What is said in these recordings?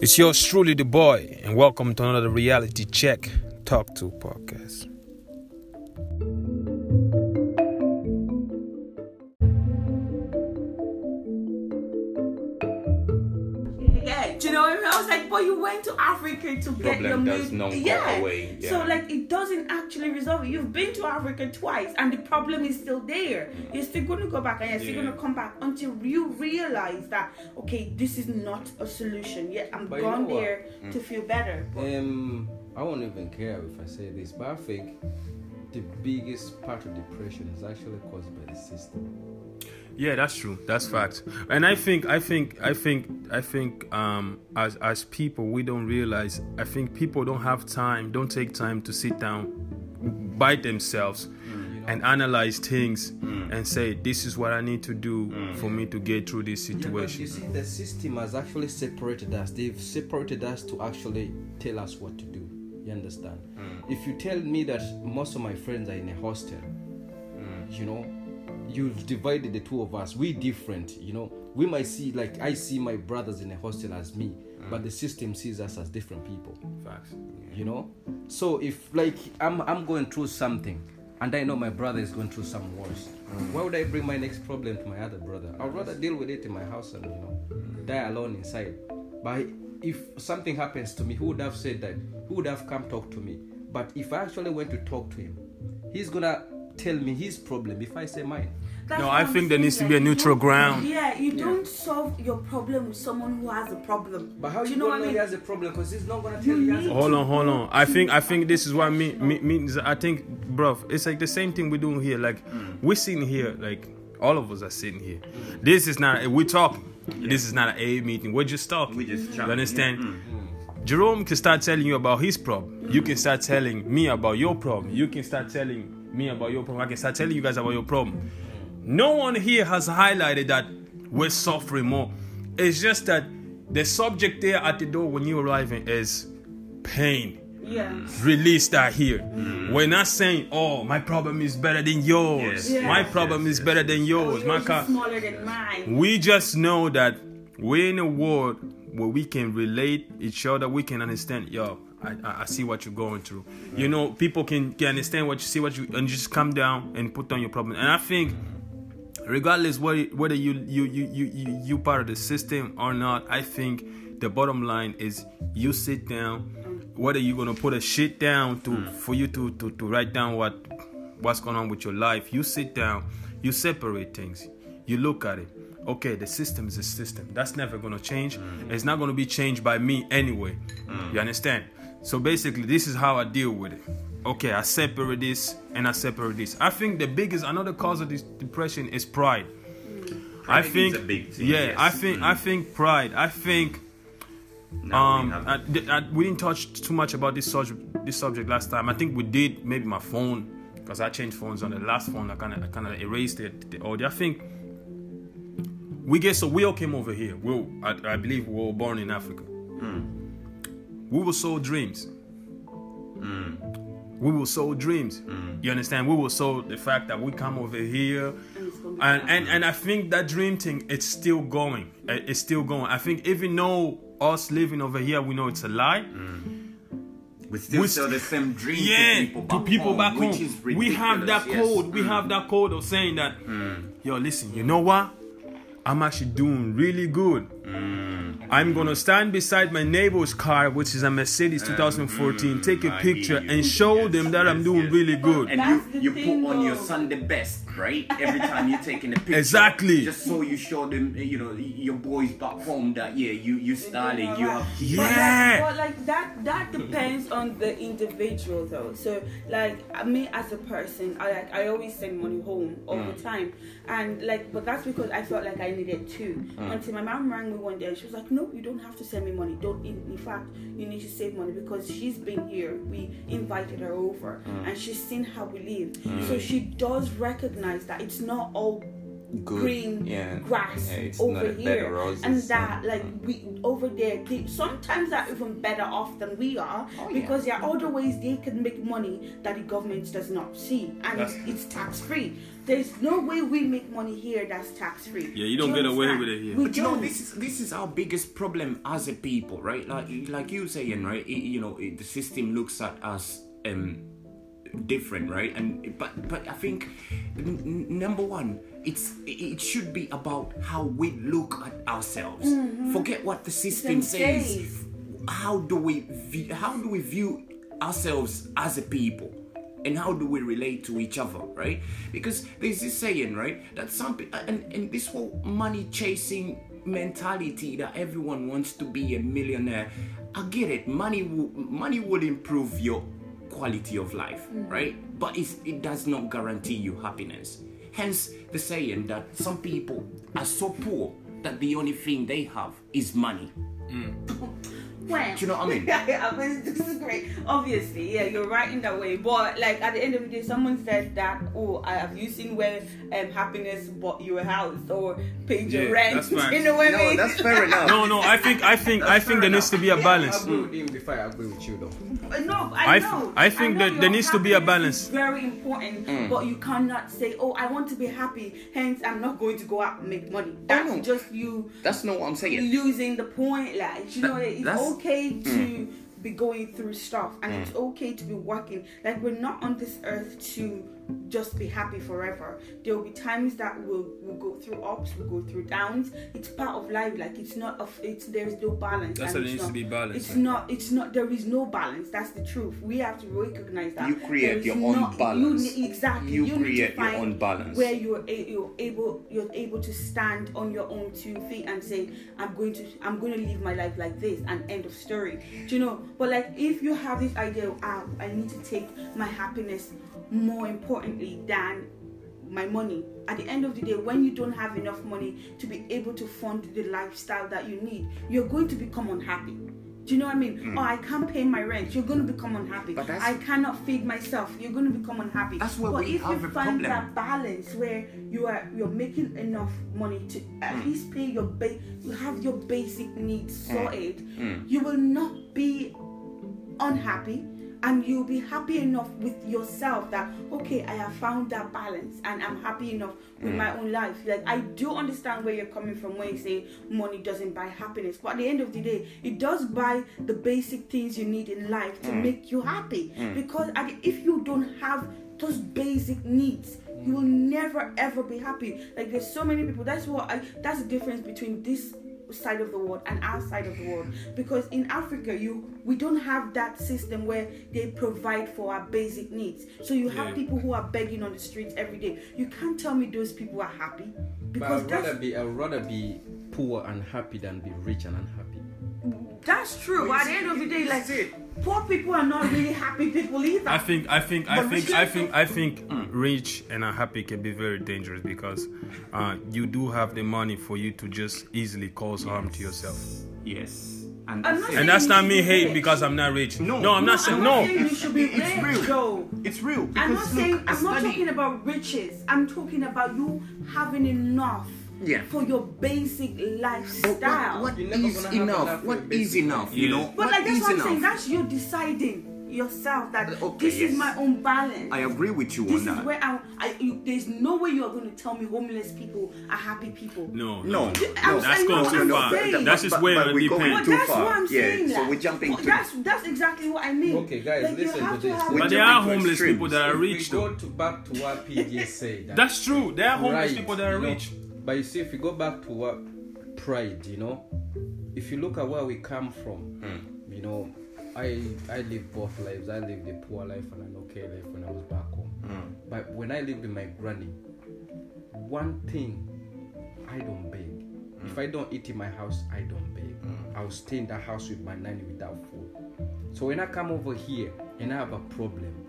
It's yours truly, the boy, and welcome to another reality check talk to podcast. Went to Africa to get your Problem mood. does not go yeah. away, So like it doesn't actually resolve it. You've been to Africa twice and the problem is still there. You're still gonna go back and you're still Yeah. gonna come back until you realize that okay, this is not a solution. Yeah, I'm But you gone know what? there to feel better. But Um, I won't even care if I say this, but I think the biggest part of depression is actually caused by the system. Yeah, that's true. That's fact. And I think, I think, I think, I think, um, as as people, we don't realize. I think people don't have time, don't take time to sit down by themselves mm. and analyze things mm. and say, "This is what I need to do mm. for me to get through this Yeah, situation." you see, the system has actually separated us. They've separated us to actually tell us what to do. You understand? If you tell me that most of my friends are in a hostel, you know, you've divided the two of us. We different, you know. We might see like I see my brothers in a hostel as me, but the system sees us as different people. Facts. you know so if like i'm i'm going through something and i know my brother is going through some worse mm. why would i bring my next problem to my other brother i'd rather deal with it in my house and you know die alone inside but if something happens to me who would have said that who would have come talk to me but if i actually went to talk to him he's gonna tell me his problem if i say mine That's No, I I'm think there needs to be a neutral don't- ground. Yeah, you don't solve your problem with someone who has a problem. but how Do you, you know what I know mean? he has a problem because he's not gonna tell you he has a Hold on, hold on. I think I think this is what me, me means. I think, bro, it's like the same thing we're doing here. Like we're sitting here, like all of us are sitting here. This is not we talking. This is not an A meeting. We're just talking. We just You chatting, understand? yeah. Mm. Jerome can start telling you about his problem. You can start telling me about your problem. You can start telling me about your problem. I can start telling you guys about your problem. No one here has highlighted that we're suffering more. It's just that the subject there at the door when you arriving is pain. Yeah. Release that here. We're not saying, oh, my problem is better than yours. Yes, my problem yes, is yes. better than yours. Oh, yours My is car. smaller than mine. We just know that we're in a world where we can relate each other. We can understand. Yo, I, I see what you're going through. You know, people can, can understand what you see, what you, and you just come down and put down your problem. And I think, regardless whether whether you you you you you, you part of the system or not, I think the bottom line is you sit down. Whether you're gonna put a shit down to hmm. for you to, to to write down what what's going on with your life, you sit down, you separate things, you look at it. Okay, the system is a system. That's never gonna change. Hmm. It's not gonna be changed by me anyway. Hmm. You understand? So basically, this is how I deal with it. Okay, I separate this and I separate this. I think the biggest another cause of this depression is pride. I Pride is think thing, Yeah, yes. I think I think pride. I think we um, have- I, I- we didn't touch too much about this subject, this subject last time. I think we did. Maybe my phone, because I changed phones on the last phone. I kind of, I kind of erased it, the audio. I think we get so we all came over here. We, I, I believe, we were born in Africa. We were sold dreams. Mm. We were sold dreams. Mm. You understand? We were sold the fact that we come over here, And it's gonna be and and, and I think that dream thing it's still going. Uh, It's still going. I think even though us living over here, we know it's a lie. Mm. we still we sell the same dream Yeah, to people back to people home, back home. which is we have that yes. code. We have that code of saying that, yo, listen, you know what? I'm actually doing really good. I'm gonna stand beside my neighbor's car, which is a Mercedes mm, 2014, mm, take a picture and show them that I'm doing really good. And you, you put on your though. Sunday best, right? Every time you're taking a picture. Exactly. Just so you show them, you know, your boys back home that, yeah, you, you styling, you have. But Yeah. like, but like that that depends on the individual though. So like me as a person, I like I always send money home all Mm. the time, and like but that's because I felt like I needed to. Mm. Until my mom rang me one day and she was like, "No, you don't have to send me money. Don't. In, in fact, you need to save money because she's been here. We invited her over, Mm. and she's seen how we live. So she does recognize that it's not all Good, green yeah. grass Yeah, it's over not a bed of here roses. and that like we over there they sometimes are even better off than we are Oh, yeah. because there are other ways they can make money that the government does not see and That's- it's tax free there's no way we make money here that's tax free Yeah, you don't get away with it here. we But you know, don't. this is this is our biggest problem as a people, right? Like like you saying, right? i- you know, i- the system looks at us um different, right? And but but I think n- number one, it's it should be about how we look at ourselves. Forget what the system says. How do we view, how do we view ourselves as a people? and how do we relate to each other right because there's this saying right that some pe- uh, and, and this whole money chasing mentality that everyone wants to be a millionaire i get it money will money will improve your quality of life right but it's, it does not guarantee you happiness hence the saying that some people are so poor that the only thing they have is money Well, Do you know what I mean? yeah, I mean, this is great. Obviously, yeah, you're right in that way. But like at the end of the day, someone said that, oh, I have you seen where um, happiness bought you a house or paid your Yeah, rent? that's fine. you know what I no mean? that's fair enough No, no. I think I think I think there needs to be a balance. agree with him before I agree with you though. Uh, No, I, I know. I think know that there needs to be a balance. is very important, but you cannot say, "Oh, I want to be happy, hence I'm not going to go out and make money." That's no. just you that's not what i'm saying losing the point. Like you know, it's that's- okay to be going through stuff, and it's okay to be working. Like we're not on this earth to just be happy forever. There will be times that we'll we'll go through ups, we'll go through downs. It's part of life. Like it's not of it's there's no balance. That's what it it's needs to be balanced. It's like. not. It's not. There is no balance. That's the truth. We have to recognize that. You create your own not- balance. You, exactly. You need to create your own balance. Where you're a, you're able you're able to stand on your own two feet and say I'm going to I'm going to live my life like this and end of story. Do you know? But like if you have this idea, ah, I need to take my happiness more importantly than my money. At the end of the day, when you don't have enough money to be able to fund the lifestyle that you need, you're going to become unhappy. Do you know what I mean? Oh, I can't pay my rent. You're going to become unhappy. I cannot feed myself. You're going to become unhappy. That's where but we if have you a find problem. that balance where you are you're making enough money to at Hmm. least pay your ba- you have your basic needs Hmm. sorted, you will not be unhappy and you'll be happy enough with yourself that okay i have found that balance and i'm happy enough with my mm. own life. Like i do understand where you're coming from when you say money doesn't buy happiness. But at the end of the day it does buy the basic things you need in life to mm. make you happy. Mm. Because if you don't have those basic needs you will never ever be happy. Like there's so many people that's what i that's the difference between this side of the world and our side of the world. Because in africa you we don't have that system where they provide for our basic needs. So you have Yeah. people who are begging on the streets every day. You can't tell me those people are happy. But I'd rather be I'd rather be poor and happy than be rich and unhappy. that's true. But at the end of the day like poor people are not really happy people either I think I think I But think I think I think rich and unhappy can be very dangerous because uh, you do have the money for you to just easily cause harm to yourself. yes and I'm that's not And that's not me be hate rich. because I'm not rich. No. No, I'm No, not saying I'm no. not saying you should be It's rich real. though it's real I'm because not saying look, a I'm not talking about riches. I'm talking about you having enough Yeah. for your basic lifestyle. what, what You're never is gonna have enough? enough What for is basic enough? You know, but what like that's what I'm enough? saying. That's you deciding yourself that uh, Okay, this yes. is my own balance. I agree with you this on is that. where I, I you, there's no way you are going to tell me homeless people are happy people. No, no, I'm no, That's going what too far. saying. That's just But- way but we're going independent. But too that's far. what I'm Yeah, saying. so we're jumping but to- That's that's exactly what I mean. Okay, guys, like, listen to to this. have- We're But there are homeless extremes. people that are rich we go to back to what PJ said. that- That's true. There are homeless Right, people that are you know, rich. But you see, if you go back to what pride, you know, if you look at where we come from, hmm. you know, I I lived both lives. I lived a poor life and an okay life when I was back home. Hmm. But when I lived with my granny, one thing, I don't beg. If hmm. I don't eat in my house, I don't beg. I'll stay in the house with my nanny without food. So when I come over here and I have a problem,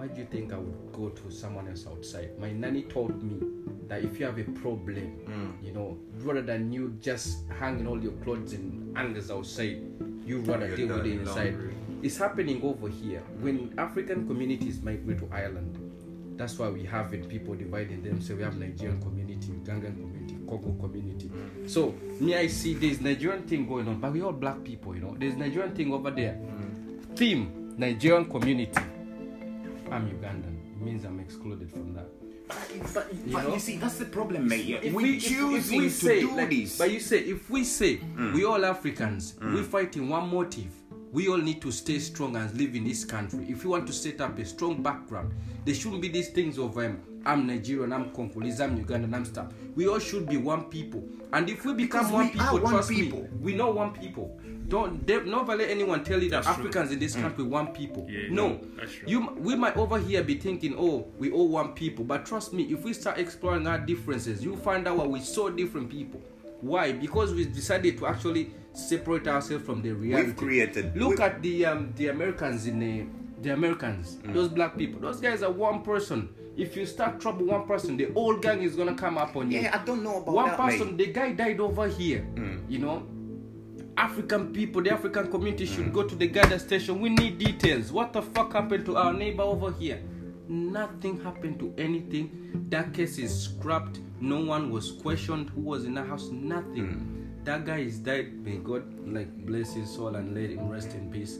why do you think I would go to someone else outside? My nanny told me that if you have a problem, you know, rather than you just hanging all your clothes in hangers outside, you rather Your deal with it inside. laundry. It's happening over here. When African communities migrate to Ireland, That's why we have it, people dividing them. So we have Nigerian community, Ugandan community, Congo community. So me, I see there's Nigerian thing going on, but we all black people, you know. There's Nigerian thing over there. Theme Nigerian community. I'm Ugandan. It means I'm excluded from that. But, You but know? you see, that's the problem, mate. Yeah, If we, we, if- choosing if we to say, do like, this. But you say, if we say we all Africans, we fight in one motive. We all need to stay strong and live in this country. If you want to set up a strong background, there shouldn't be these things of um, I'm Nigerian, I'm Congolese, I'm Ugandan, I'm stuff. We all should be one people. And if we become Because one we people, one trust people. me, we know one people. Don't de- never let anyone tell you that That's true. Africans in this Mm. country one people. Yeah, no, that's true. you we might over here be thinking, oh, we all one people, but trust me, if we start exploring our differences, you find out what we're so different people. Why? Because we decided to actually separate ourselves from the reality. We created- Look we- at the um, the Americans in the the Americans, Mm. those black people. Those guys are one person. If you start trouble one person, the whole gang is gonna come up on you. yeah, I don't know about that. one that, person, mate. the guy died over here. Mm. You know, African people, the African community should go to the gas station. We need details. What the fuck happened to our neighbor over here? Nothing happened to anything. That case is scrapped. No one was questioned. Who was in the house? Nothing. That guy is died. May God like bless his soul and let him rest in peace.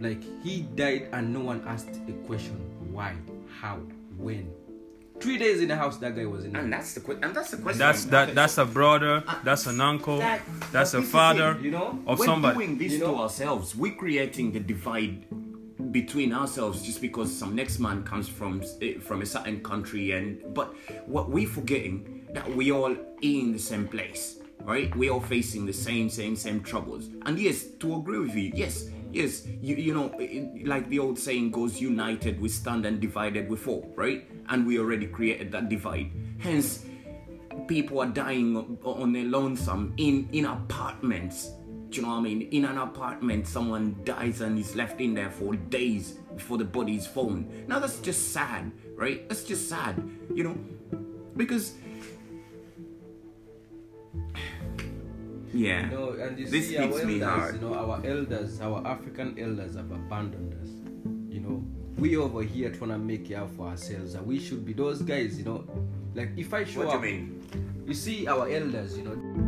Like he died and no one asked a question. Why? How? When? Three days in the house. That guy was in. And that's the que- and that's the question. That's that. That's a brother. That's an uncle. That- That's a this is father. You know. Of We're somebody. doing this You know? to ourselves. We're creating the divide between ourselves just because some next man comes from eh, from a certain country and but what we're forgetting that we all in the same place right we all facing the same same same troubles and yes to agree with you yes yes you you know it- like the old saying goes united we stand and divided we fall right and we already created that divide hence people are dying on- their lonesome in in apartments do you know what I mean? In an apartment, someone dies and is left in there for days before the body is found. Now that's just sad, right? That's just sad, you know, because yeah, No, and you this see our hits me elders, hard. you know, our elders, our African elders have abandoned us. You know, we over here trying to make it out for ourselves, and we should be those guys. You know, like if I show What do you up, mean? you see our elders, you know.